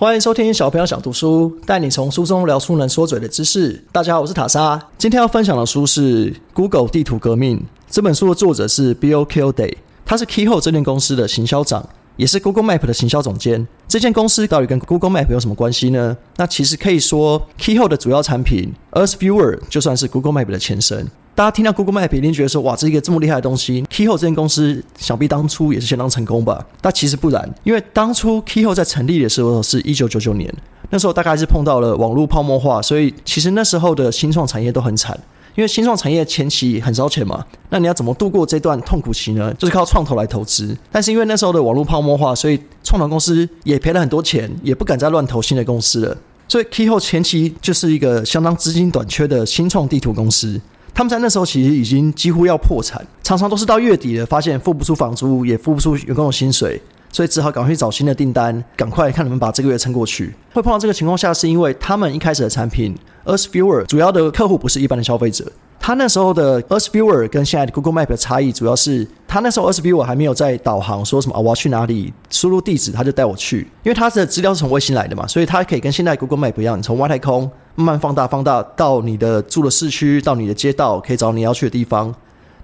欢迎收听小朋友想读书，带你从书中聊出能说嘴的知识。大家好，我是塔莎。今天要分享的书是《Google 地图革命》。这本书的作者是 Bill Kilday，他是 Keyhole 这间公司的行销长，也是 Google Map 的行销总监。这间公司到底跟 Google Map 有什么关系呢？那其实可以说，Keyhole 的主要产品 Earth Viewer 就算是 Google Map 的前身。大家听到 Google Map 一定觉得说，哇，这一个这么厉害的东西，Keyhole 这间公司想必当初也是相当成功吧？但其实不然，因为当初 Keyhole 在成立的时候是一九九九年，那时候大概是碰到了网络泡沫化，所以其实那时候的新创产业都很惨，因为新创产业前期很烧钱嘛，那你要怎么度过这段痛苦期呢？就是靠创投来投资，但是因为那时候的网络泡沫化，所以创投公司也赔了很多钱，也不敢再乱投新的公司了，所以 Keyhole 前期就是一个相当资金短缺的新创地图公司。他们在那时候其实已经几乎要破产，常常都是到月底了，发现付不出房租，也付不出员工的薪水，所以只好赶快去找新的订单，赶快看能不能把这个月撑过去。会碰到这个情况下，是因为他们一开始的产品 Earth Viewer 主要的客户不是一般的消费者。他那时候的 Earth Viewer 跟现在的 Google Map 的差异，主要是他那时候 Earth Viewer 还没有在导航，说什么啊我要去哪里，输入地址他就带我去，因为他的资料是从卫星来的嘛，所以他可以跟现在 Google Map 一样，从外太空。慢慢放大，放大到你的住的市区，到你的街道，可以找你要去的地方。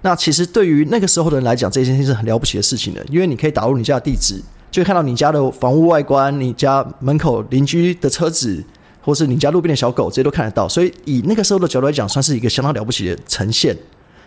那其实对于那个时候的人来讲，这件事情是很了不起的事情的，因为你可以打入你家的地址，就看到你家的房屋外观、你家门口邻居的车子，或是你家路边的小狗，这些都看得到。所以以那个时候的角度来讲，算是一个相当了不起的呈现。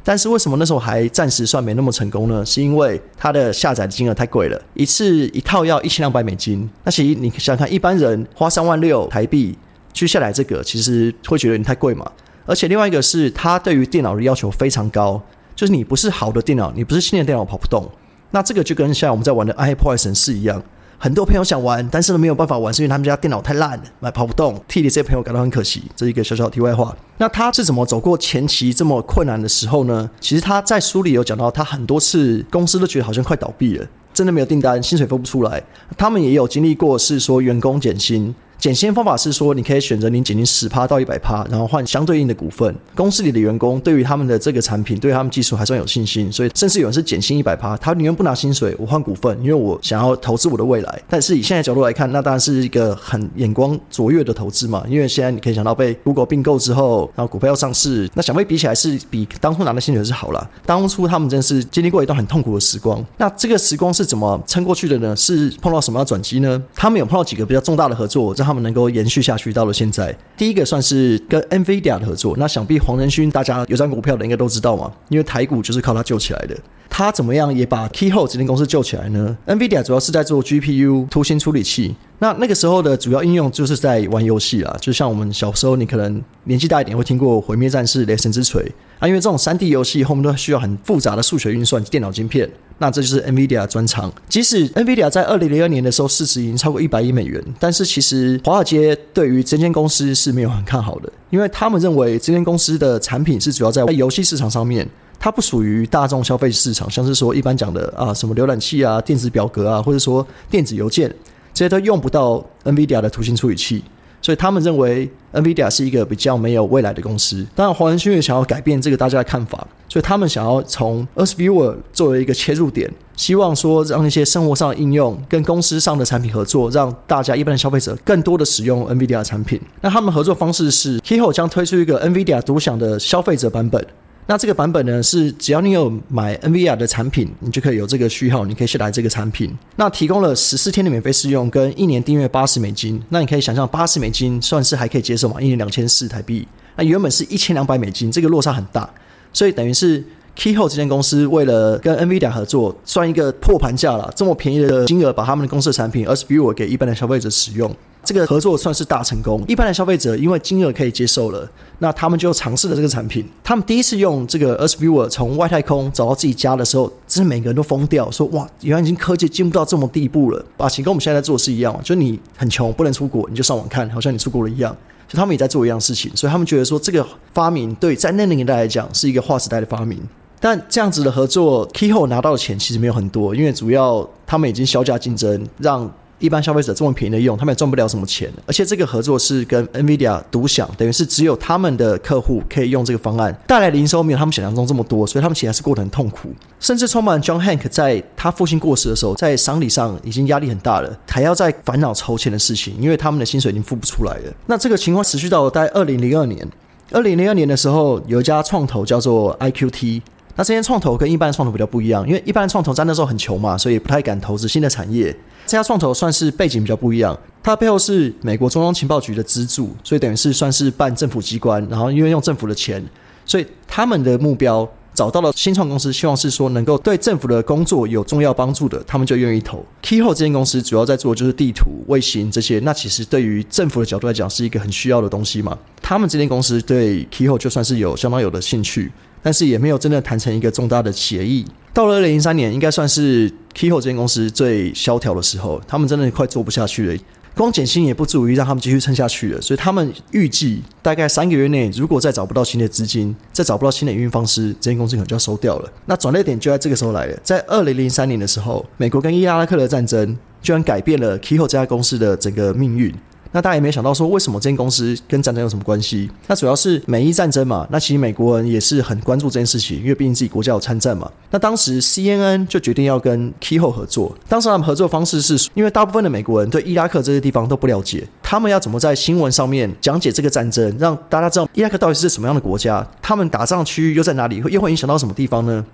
但是为什么那时候还暂时算没那么成功呢？是因为它的下载金额太贵了，一次一套要一千两百美金。那其实你想想看，一般人花三万六台币。去下载这个其实会觉得你太贵嘛，而且另外一个是它对于电脑的要求非常高，就是你不是好的电脑，你不是新的电脑跑不动。那这个就跟像我们在玩的《暗黑破坏神是》一样，很多朋友想玩，但是呢没有办法玩，是因为他们家电脑太烂了，买跑不动，替你这些朋友感到很可惜。这是一个小小的题外话。那他是怎么走过前期这么困难的时候呢？其实他在书里有讲到，他很多次公司都觉得好像快倒闭了，真的没有订单，薪水付不出来。他们也有经历过，是说员工减薪。减薪方法是说，你可以选择你减薪十趴到一百趴，然后换相对应的股份。公司里的员工对于他们的这个产品，对他们技术还算有信心，所以甚至有人是减薪一百趴，他宁愿不拿薪水，我换股份，因为我想要投资我的未来。但是以现在角度来看，那当然是一个很眼光卓越的投资嘛，因为现在你可以想到被 Google 并购之后，然后股票要上市，那想必比起来是比当初拿的薪水是好了。当初他们真是经历过一段很痛苦的时光，那这个时光是怎么撑过去的呢？是碰到什么样的转机呢？他们有碰到几个比较重大的合作，让他们能够延续下去到了现在。第一个算是跟 NVIDIA 的合作，那想必黄仁勋大家有张股票的应该都知道嘛，因为台股就是靠他救起来的。他怎么样也把 Keyhole 这间公司救起来呢？NVIDIA 主要是在做 GPU 图形处理器，那那个时候的主要应用就是在玩游戏啊，就像我们小时候，你可能年纪大一点会听过《毁灭战士》《雷神之锤》啊，因为这种三 D 游戏后面都需要很复杂的数学运算、电脑晶片，那这就是 NVIDIA 专长。即使 NVIDIA 在二零零二年的时候市值已经超过一百亿美元，但是其实华尔街对于这间公司是没有很看好的，因为他们认为这间公司的产品是主要在游戏市场上面。它不属于大众消费市场，像是说一般讲的啊，什么浏览器啊、电子表格啊，或者说电子邮件，这些都用不到 NVIDIA 的图形处理器，所以他们认为 NVIDIA 是一个比较没有未来的公司。当然，黄仁勋也想要改变这个大家的看法，所以他们想要从 Earth Viewer 作为一个切入点，希望说让一些生活上的应用跟公司上的产品合作，让大家一般的消费者更多的使用 NVIDIA 产品。那他们合作方式是 Keyhole 将推出一个 NVIDIA 独享的消费者版本。那这个版本呢，是只要你有买 NVIDIA 的产品，你就可以有这个序号，你可以下载这个产品。那提供了十四天的免费试用，跟一年订阅八十美金。那你可以想象，八十美金算是还可以接受嘛？一年两千四台币，那原本是一千两百美金，这个落差很大。所以等于是 Keyhole 这间公司为了跟 NVIDIA 合作，算一个破盘价了，这么便宜的金额，把他们的公司的产品 S View 给一般的消费者使用。这个合作算是大成功，一般的消费者因为金额可以接受了，那他们就尝试了这个产品。他们第一次用这个 Earth Viewer 从外太空找到自己家的时候，真的每个人都疯掉，说哇，原来已经科技进步到这么地步了。啊，其实跟我们现在在做是一样，就你很穷不能出国，你就上网看，好像你出国了一样。就他们也在做一样事情，所以他们觉得说这个发明对在那个年代来讲是一个划时代的发明。但这样子的合作，Keyhole 拿到的钱其实没有很多，因为主要他们已经销价竞争，让一般消费者这么便宜的用，他们也赚不了什么钱。而且这个合作是跟 NVIDIA 独享，等于是只有他们的客户可以用这个方案，带来营收没有他们想象中这么多，所以他们其实是过得很痛苦。甚至创办人 John Hank 在他父亲过世的时候，在丧礼上已经压力很大了，还要在烦恼筹钱的事情，因为他们的薪水已经付不出来了。那这个情况持续到了大概二零零二年。二零零二年的时候，有一家创投叫做 IQT。那这间创投跟一般的创投比较不一样，因为一般的创投在那时候很穷嘛，所以不太敢投资新的产业。这家创投算是背景比较不一样，它背后是美国中央情报局的资助，所以等于是算是办政府机关，然后因为用政府的钱，所以他们的目标找到了新创公司，希望是说能够对政府的工作有重要帮助的，他们就愿意投。Keyhole 这间公司主要在做的就是地图、卫星这些，那其实对于政府的角度来讲是一个很需要的东西嘛。他们这间公司对 Keyhole 就算是有相当有的兴趣。但是也没有真的谈成一个重大的协议。到了二零零三年，应该算是 Keyhole 这间公司最萧条的时候，他们真的快做不下去了。光减薪也不足以让他们继续撑下去了，所以他们预计大概三个月内，如果再找不到新的资金，再找不到新的营运方式，这间公司可能就要收掉了。那转捩点就在这个时候来了，在二零零三年的时候，美国跟伊拉克的战争居然改变了 Keyhole 这家公司的整个命运。那大家也没想到说，为什么这间公司跟战争有什么关系？那主要是美伊战争嘛。那其实美国人也是很关注这件事情，因为毕竟自己国家有参战嘛。那当时 CNN 就决定要跟 Keyhole 合作。当时他们合作方式是，因为大部分的美国人对伊拉克这些地方都不了解，他们要怎么在新闻上面讲解这个战争，让大家知道伊拉克到底是什么样的国家，他们打仗区域又在哪里，又会影响到什么地方呢？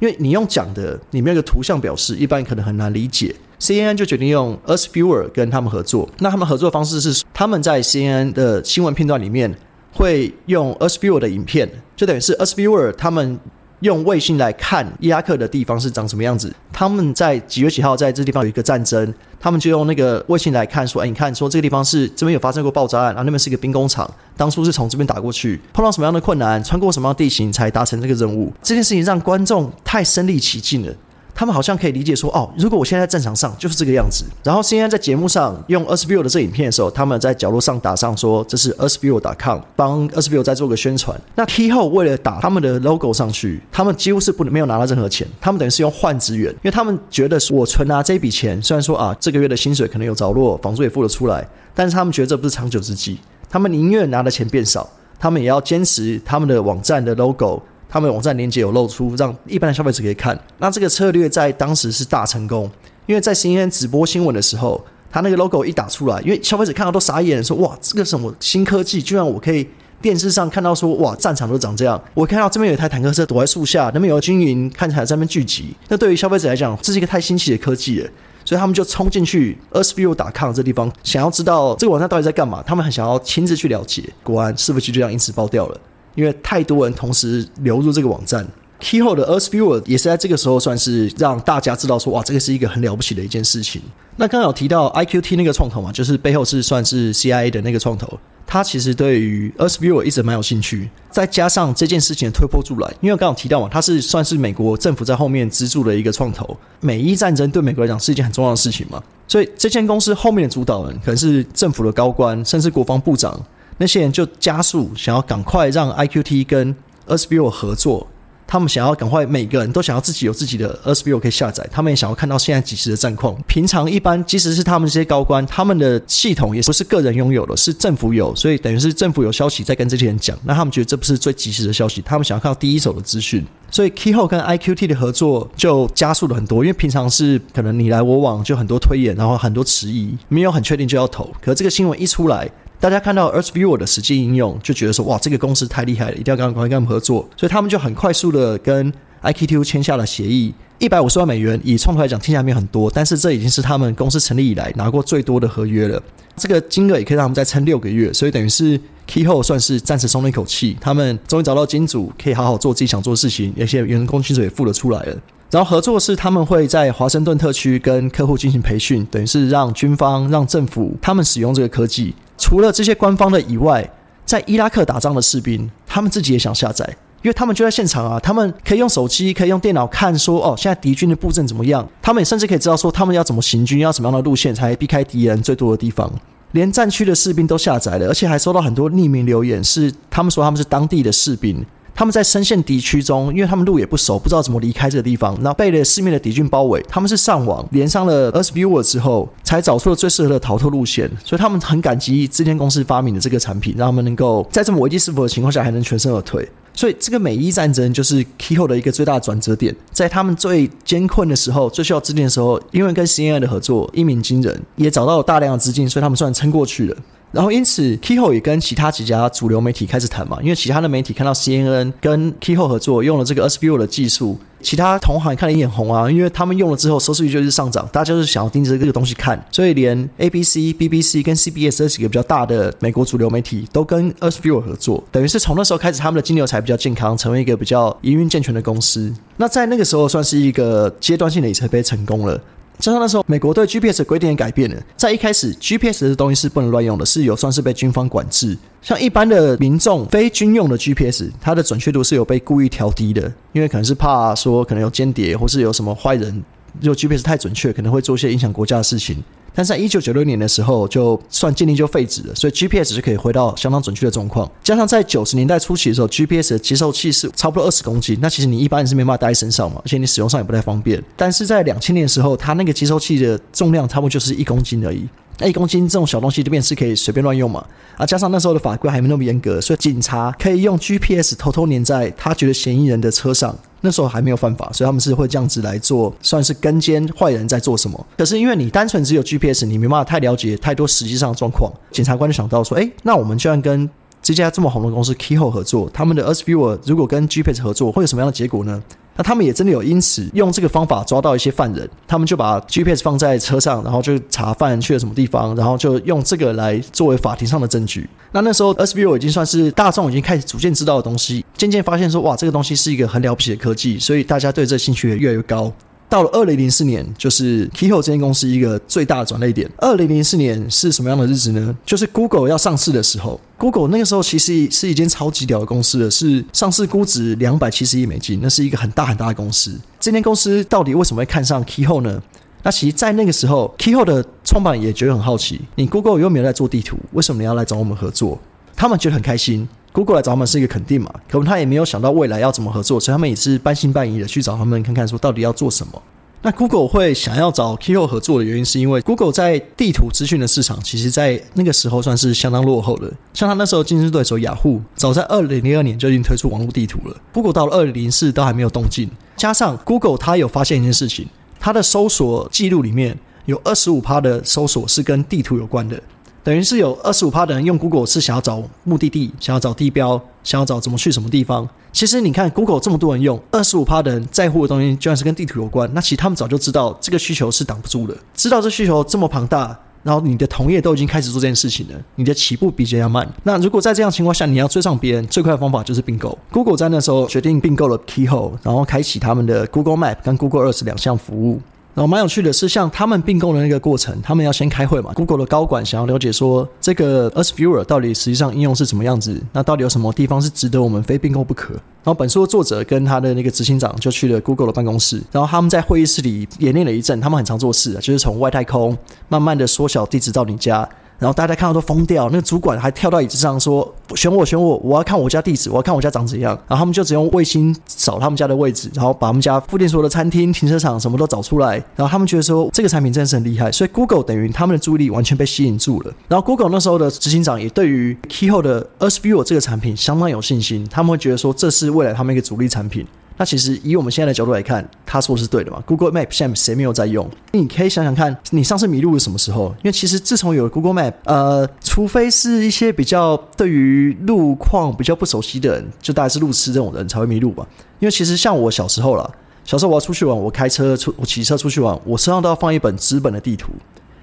因为你用讲的，里面有个图像表示，一般可能很难理解。CNN 就决定用 Earth Viewer 跟他们合作。那他们合作方式是，他们在 CNN 的新闻片段里面会用 Earth Viewer 的影片，就等于是 Earth Viewer 他们。用卫星来看伊拉克的地方是长什么样子。他们在几月几号在这地方有一个战争，他们就用那个卫星来看，说：“哎，你看，说这个地方是这边有发生过爆炸案，然后那边是一个兵工厂，当初是从这边打过去，碰到什么样的困难，穿过什么样的地形才达成这个任务。”这件事情让观众太身临其境了。他们好像可以理解说，哦，如果我现在在战场上就是这个样子。然后现在在节目上用 Usview 的这影片的时候，他们在角落上打上说这是 Usview.com，帮 Usview 在做个宣传。那 T 后为了打他们的 logo 上去，他们几乎是不能没有拿到任何钱，他们等于是用换资源，因为他们觉得我存拿这笔钱，虽然说啊这个月的薪水可能有着落，房租也付得出来，但是他们觉得这不是长久之计，他们宁愿拿的钱变少，他们也要坚持他们的网站的 logo。他们网站链接有露出，让一般的消费者可以看。那这个策略在当时是大成功，因为在 CNN 直播新闻的时候，他那个 logo 一打出来，因为消费者看到都傻眼，说：“哇，这个什么新科技，居然我可以电视上看到说，哇，战场都长这样。我看到这边有一台坦克车躲在树下，那边有军营看起来在那边聚集。那对于消费者来讲，这是一个太新奇的科技了，所以他们就冲进去 Usview 打抗这地方，想要知道这个网站到底在干嘛。他们很想要亲自去了解。果然，伺服器就这样因此爆掉了。因为太多人同时流入这个网站，Keyhole 的 Earth Viewer 也是在这个时候算是让大家知道说，哇，这个是一个很了不起的一件事情。那刚刚有提到 IQT 那个创投嘛，就是背后是算是 CIA 的那个创投，他其实对于 Earth Viewer 一直蛮有兴趣。再加上这件事情的推波助澜，因为刚刚提到嘛，他是算是美国政府在后面资助的一个创投。美伊战争对美国来讲是一件很重要的事情嘛，所以这间公司后面的主导人可能是政府的高官，甚至国防部长。那些人就加速想要赶快让 IQT 跟 Usview 合作，他们想要赶快每个人都想要自己有自己的 Usview 可以下载，他们也想要看到现在即时的战况。平常一般即使是他们这些高官，他们的系统也不是个人拥有的，是政府有，所以等于是政府有消息在跟这些人讲，那他们觉得这不是最及时的消息，他们想要看到第一手的资讯，所以 Keyhole 跟 IQT 的合作就加速了很多，因为平常是可能你来我往，就很多推演，然后很多迟疑，没有很确定就要投，可这个新闻一出来。大家看到 Earth Viewer 的实际应用，就觉得说哇，这个公司太厉害了，一定要赶快跟他们合作。所以他们就很快速的跟 IQT 签下了协议，一百五十万美元。以创投来讲，听起来没有很多，但是这已经是他们公司成立以来拿过最多的合约了。这个金额也可以让他们再撑六个月，所以等于是 Keyhole 算是暂时松了一口气。他们终于找到金主，可以好好做自己想做的事情，而且员工薪水也付了出来了。然后合作是他们会在华盛顿特区跟客户进行培训，等于是让军方、让政府他们使用这个科技。除了这些官方的以外，在伊拉克打仗的士兵，他们自己也想下载，因为他们就在现场啊，他们可以用手机、可以用电脑看，说哦，现在敌军的布阵怎么样？他们也甚至可以知道说他们要怎么行军，要什么样的路线才避开敌人最多的地方。连战区的士兵都下载了，而且还收到很多匿名留言，是他们说他们是当地的士兵。他们在深陷敌区中，因为他们路也不熟，不知道怎么离开这个地方，然后被了四面的敌军包围。他们是上网连上了 Earth Viewer 之后，才找出了最适合的逃脱路线。所以他们很感激这间公司发明的这个产品，让他们能够在这么危机四伏的情况下还能全身而退。所以这个美伊战争就是 k e y h o 的一个最大的转折点，在他们最艰困的时候、最需要资金的时候，因为跟 CNN 的合作一鸣惊人，也找到了大量的资金，所以他们算撑过去了。然后，因此 k e y h o 也跟其他几家主流媒体开始谈嘛，因为其他的媒体看到 CNN 跟 k e y h o 合作，用了这个 SBO 的技术，其他同行看了一眼红啊，因为他们用了之后收视率就是上涨，大家就是想要盯着这个东西看，所以连 ABC、BBC 跟 CBS 这几个比较大的美国主流媒体都跟 SBO 合作，等于是从那时候开始，他们的金流才比较健康，成为一个比较营运健全的公司。那在那个时候，算是一个阶段性的里程碑成功了。加上那时候，美国对 GPS 规定也改变了。在一开始，GPS 的东西是不能乱用的，是有算是被军方管制。像一般的民众非军用的 GPS，它的准确度是有被故意调低的，因为可能是怕说可能有间谍或是有什么坏人，就 GPS 太准确，可能会做一些影响国家的事情。但是在一九九六年的时候，就算鉴定就废止了，所以 GPS 就可以回到相当准确的状况。加上在九十年代初期的时候，GPS 的接收器是差不多二十公斤，那其实你一般人是没办法带在身上嘛，而且你使用上也不太方便。但是在两千年的时候，它那个接收器的重量差不多就是一公斤而已。那一公斤这种小东西，这边是可以随便乱用嘛？啊，加上那时候的法规还没那么严格，所以警察可以用 GPS 偷偷粘在他觉得嫌疑人的车上。那时候还没有犯法，所以他们是会这样子来做，算是跟监坏人在做什么。可是因为你单纯只有 GPS，你没办法太了解太多实际上的状况。检察官就想到说，哎，那我们居然跟这家这么红的公司 Keyhole 合作，他们的 Earth Viewer 如果跟 GPS 合作，会有什么样的结果呢？那他们也真的有因此用这个方法抓到一些犯人，他们就把 GPS 放在车上，然后就查犯人去了什么地方，然后就用这个来作为法庭上的证据。那那时候 SBO 已经算是大众已经开始逐渐知道的东西，渐渐发现说哇，这个东西是一个很了不起的科技，所以大家对这兴趣也越来越高。到了二零零四年，就是 Keyhole 这间公司一个最大的转捩点。二零零四年是什么样的日子呢？就是 Google 要上市的时候。Google 那个时候其实是一间超级屌的公司了，是上市估值两百七十亿美金，那是一个很大很大的公司。这间公司到底为什么会看上 Keyhole 呢？那其实，在那个时候，Keyhole 的创办人也觉得很好奇，你 Google 又没有在做地图，为什么你要来找我们合作？他们觉得很开心。Google 来找他们是一个肯定嘛？可能他也没有想到未来要怎么合作，所以他们也是半信半疑的去找他们看看，说到底要做什么。那 Google 会想要找 Keyhole 合作的原因，是因为 Google 在地图资讯的市场，其实在那个时候算是相当落后的。像他那时候竞争对手雅虎，早在二零零二年就已经推出网络地图了。Google 到了二零零四都还没有动静。加上 Google 它有发现一件事情，它的搜索记录里面有二十五趴的搜索是跟地图有关的。等于是有二十五趴的人用 Google 是想要找目的地，想要找地标，想要找怎么去什么地方。其实你看 Google 这么多人用，二十五趴的人在乎的东西，居然是跟地图有关。那其实他们早就知道这个需求是挡不住的，知道这需求这么庞大，然后你的同业都已经开始做这件事情了，你的起步比较慢。那如果在这样情况下，你要追上别人，最快的方法就是并购。Google 在那时候决定并购了 Keyhole，然后开启他们的 Google Map 跟 Google Earth 两项服务。然后蛮有趣的是，像他们并购的那个过程，他们要先开会嘛。Google 的高管想要了解说，这个 Earth Viewer 到底实际上应用是什么样子？那到底有什么地方是值得我们非并购不可？然后本书的作者跟他的那个执行长就去了 Google 的办公室，然后他们在会议室里演练了一阵。他们很常做事，就是从外太空慢慢的缩小地址到你家。然后大家看到都疯掉，那个主管还跳到椅子上说：“选我，选我！我要看我家地址，我要看我家长怎样。”然后他们就只用卫星扫他们家的位置，然后把他们家附近所有的餐厅、停车场什么都找出来。然后他们觉得说这个产品真的是很厉害，所以 Google 等于他们的注意力完全被吸引住了。然后 Google 那时候的执行长也对于 Keyhole 的 Earth View 这个产品相当有信心，他们会觉得说这是未来他们一个主力产品。那其实以我们现在的角度来看，他说的是对的嘛？Google Map 现在谁没有在用？你可以想想看，你上次迷路是什么时候？因为其实自从有了 Google Map，呃，除非是一些比较对于路况比较不熟悉的人，就大概是路痴这种人才会迷路吧。因为其实像我小时候啦，小时候我要出去玩，我开车出，我骑车出去玩，我车上都要放一本纸本的地图。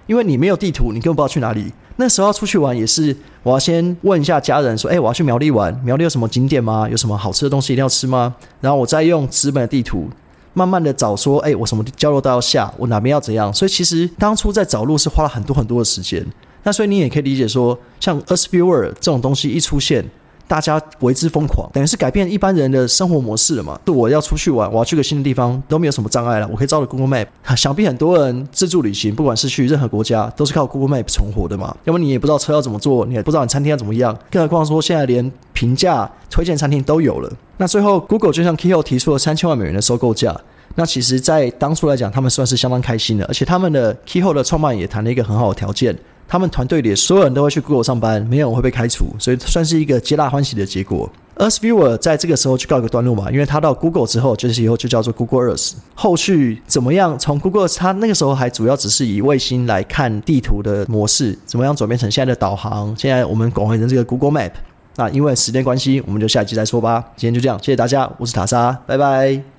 因为你没有地图，你根本不知道去哪里。那时候要出去玩也是，我要先问一下家人说：“哎，我要去苗栗玩，苗栗有什么景点吗？有什么好吃的东西一定要吃吗？”然后我再用纸本的地图，慢慢的找说：“哎，我什么交流道要下，我哪边要怎样？”所以其实当初在找路是花了很多很多的时间。那所以你也可以理解说，像 Earth Viewer 这种东西一出现。大家为之疯狂，等于是改变一般人的生活模式了嘛。就我要出去玩，我要去个新的地方都没有什么障碍了，我可以照着 Google Map。想必很多人自助旅行，不管是去任何国家，都是靠 Google Map 存活的嘛。要么你也不知道车要怎么坐，你也不知道你餐厅要怎么样，更何况说现在连评价、推荐餐厅都有了。那最后，Google 就像 Keyhole 提出了三千万美元的收购价。那其实，在当初来讲，他们算是相当开心的，而且他们的 Keyhole 的创办也谈了一个很好的条件，他们团队里所有人都会去 Google 上班，没有人会被开除，所以算是一个皆大欢喜的结果。Earth Viewer 在这个时候就告一个段落嘛，因为他到 Google 之后，就是以后就叫做 Google Earth。后续怎么样？从 Google 他那个时候还主要只是以卫星来看地图的模式，怎么样转变成现在的导航？现在我们广为人这个 Google Map。那因为时间关系，我们就下一期再说吧。今天就这样，谢谢大家，我是塔莎，拜拜。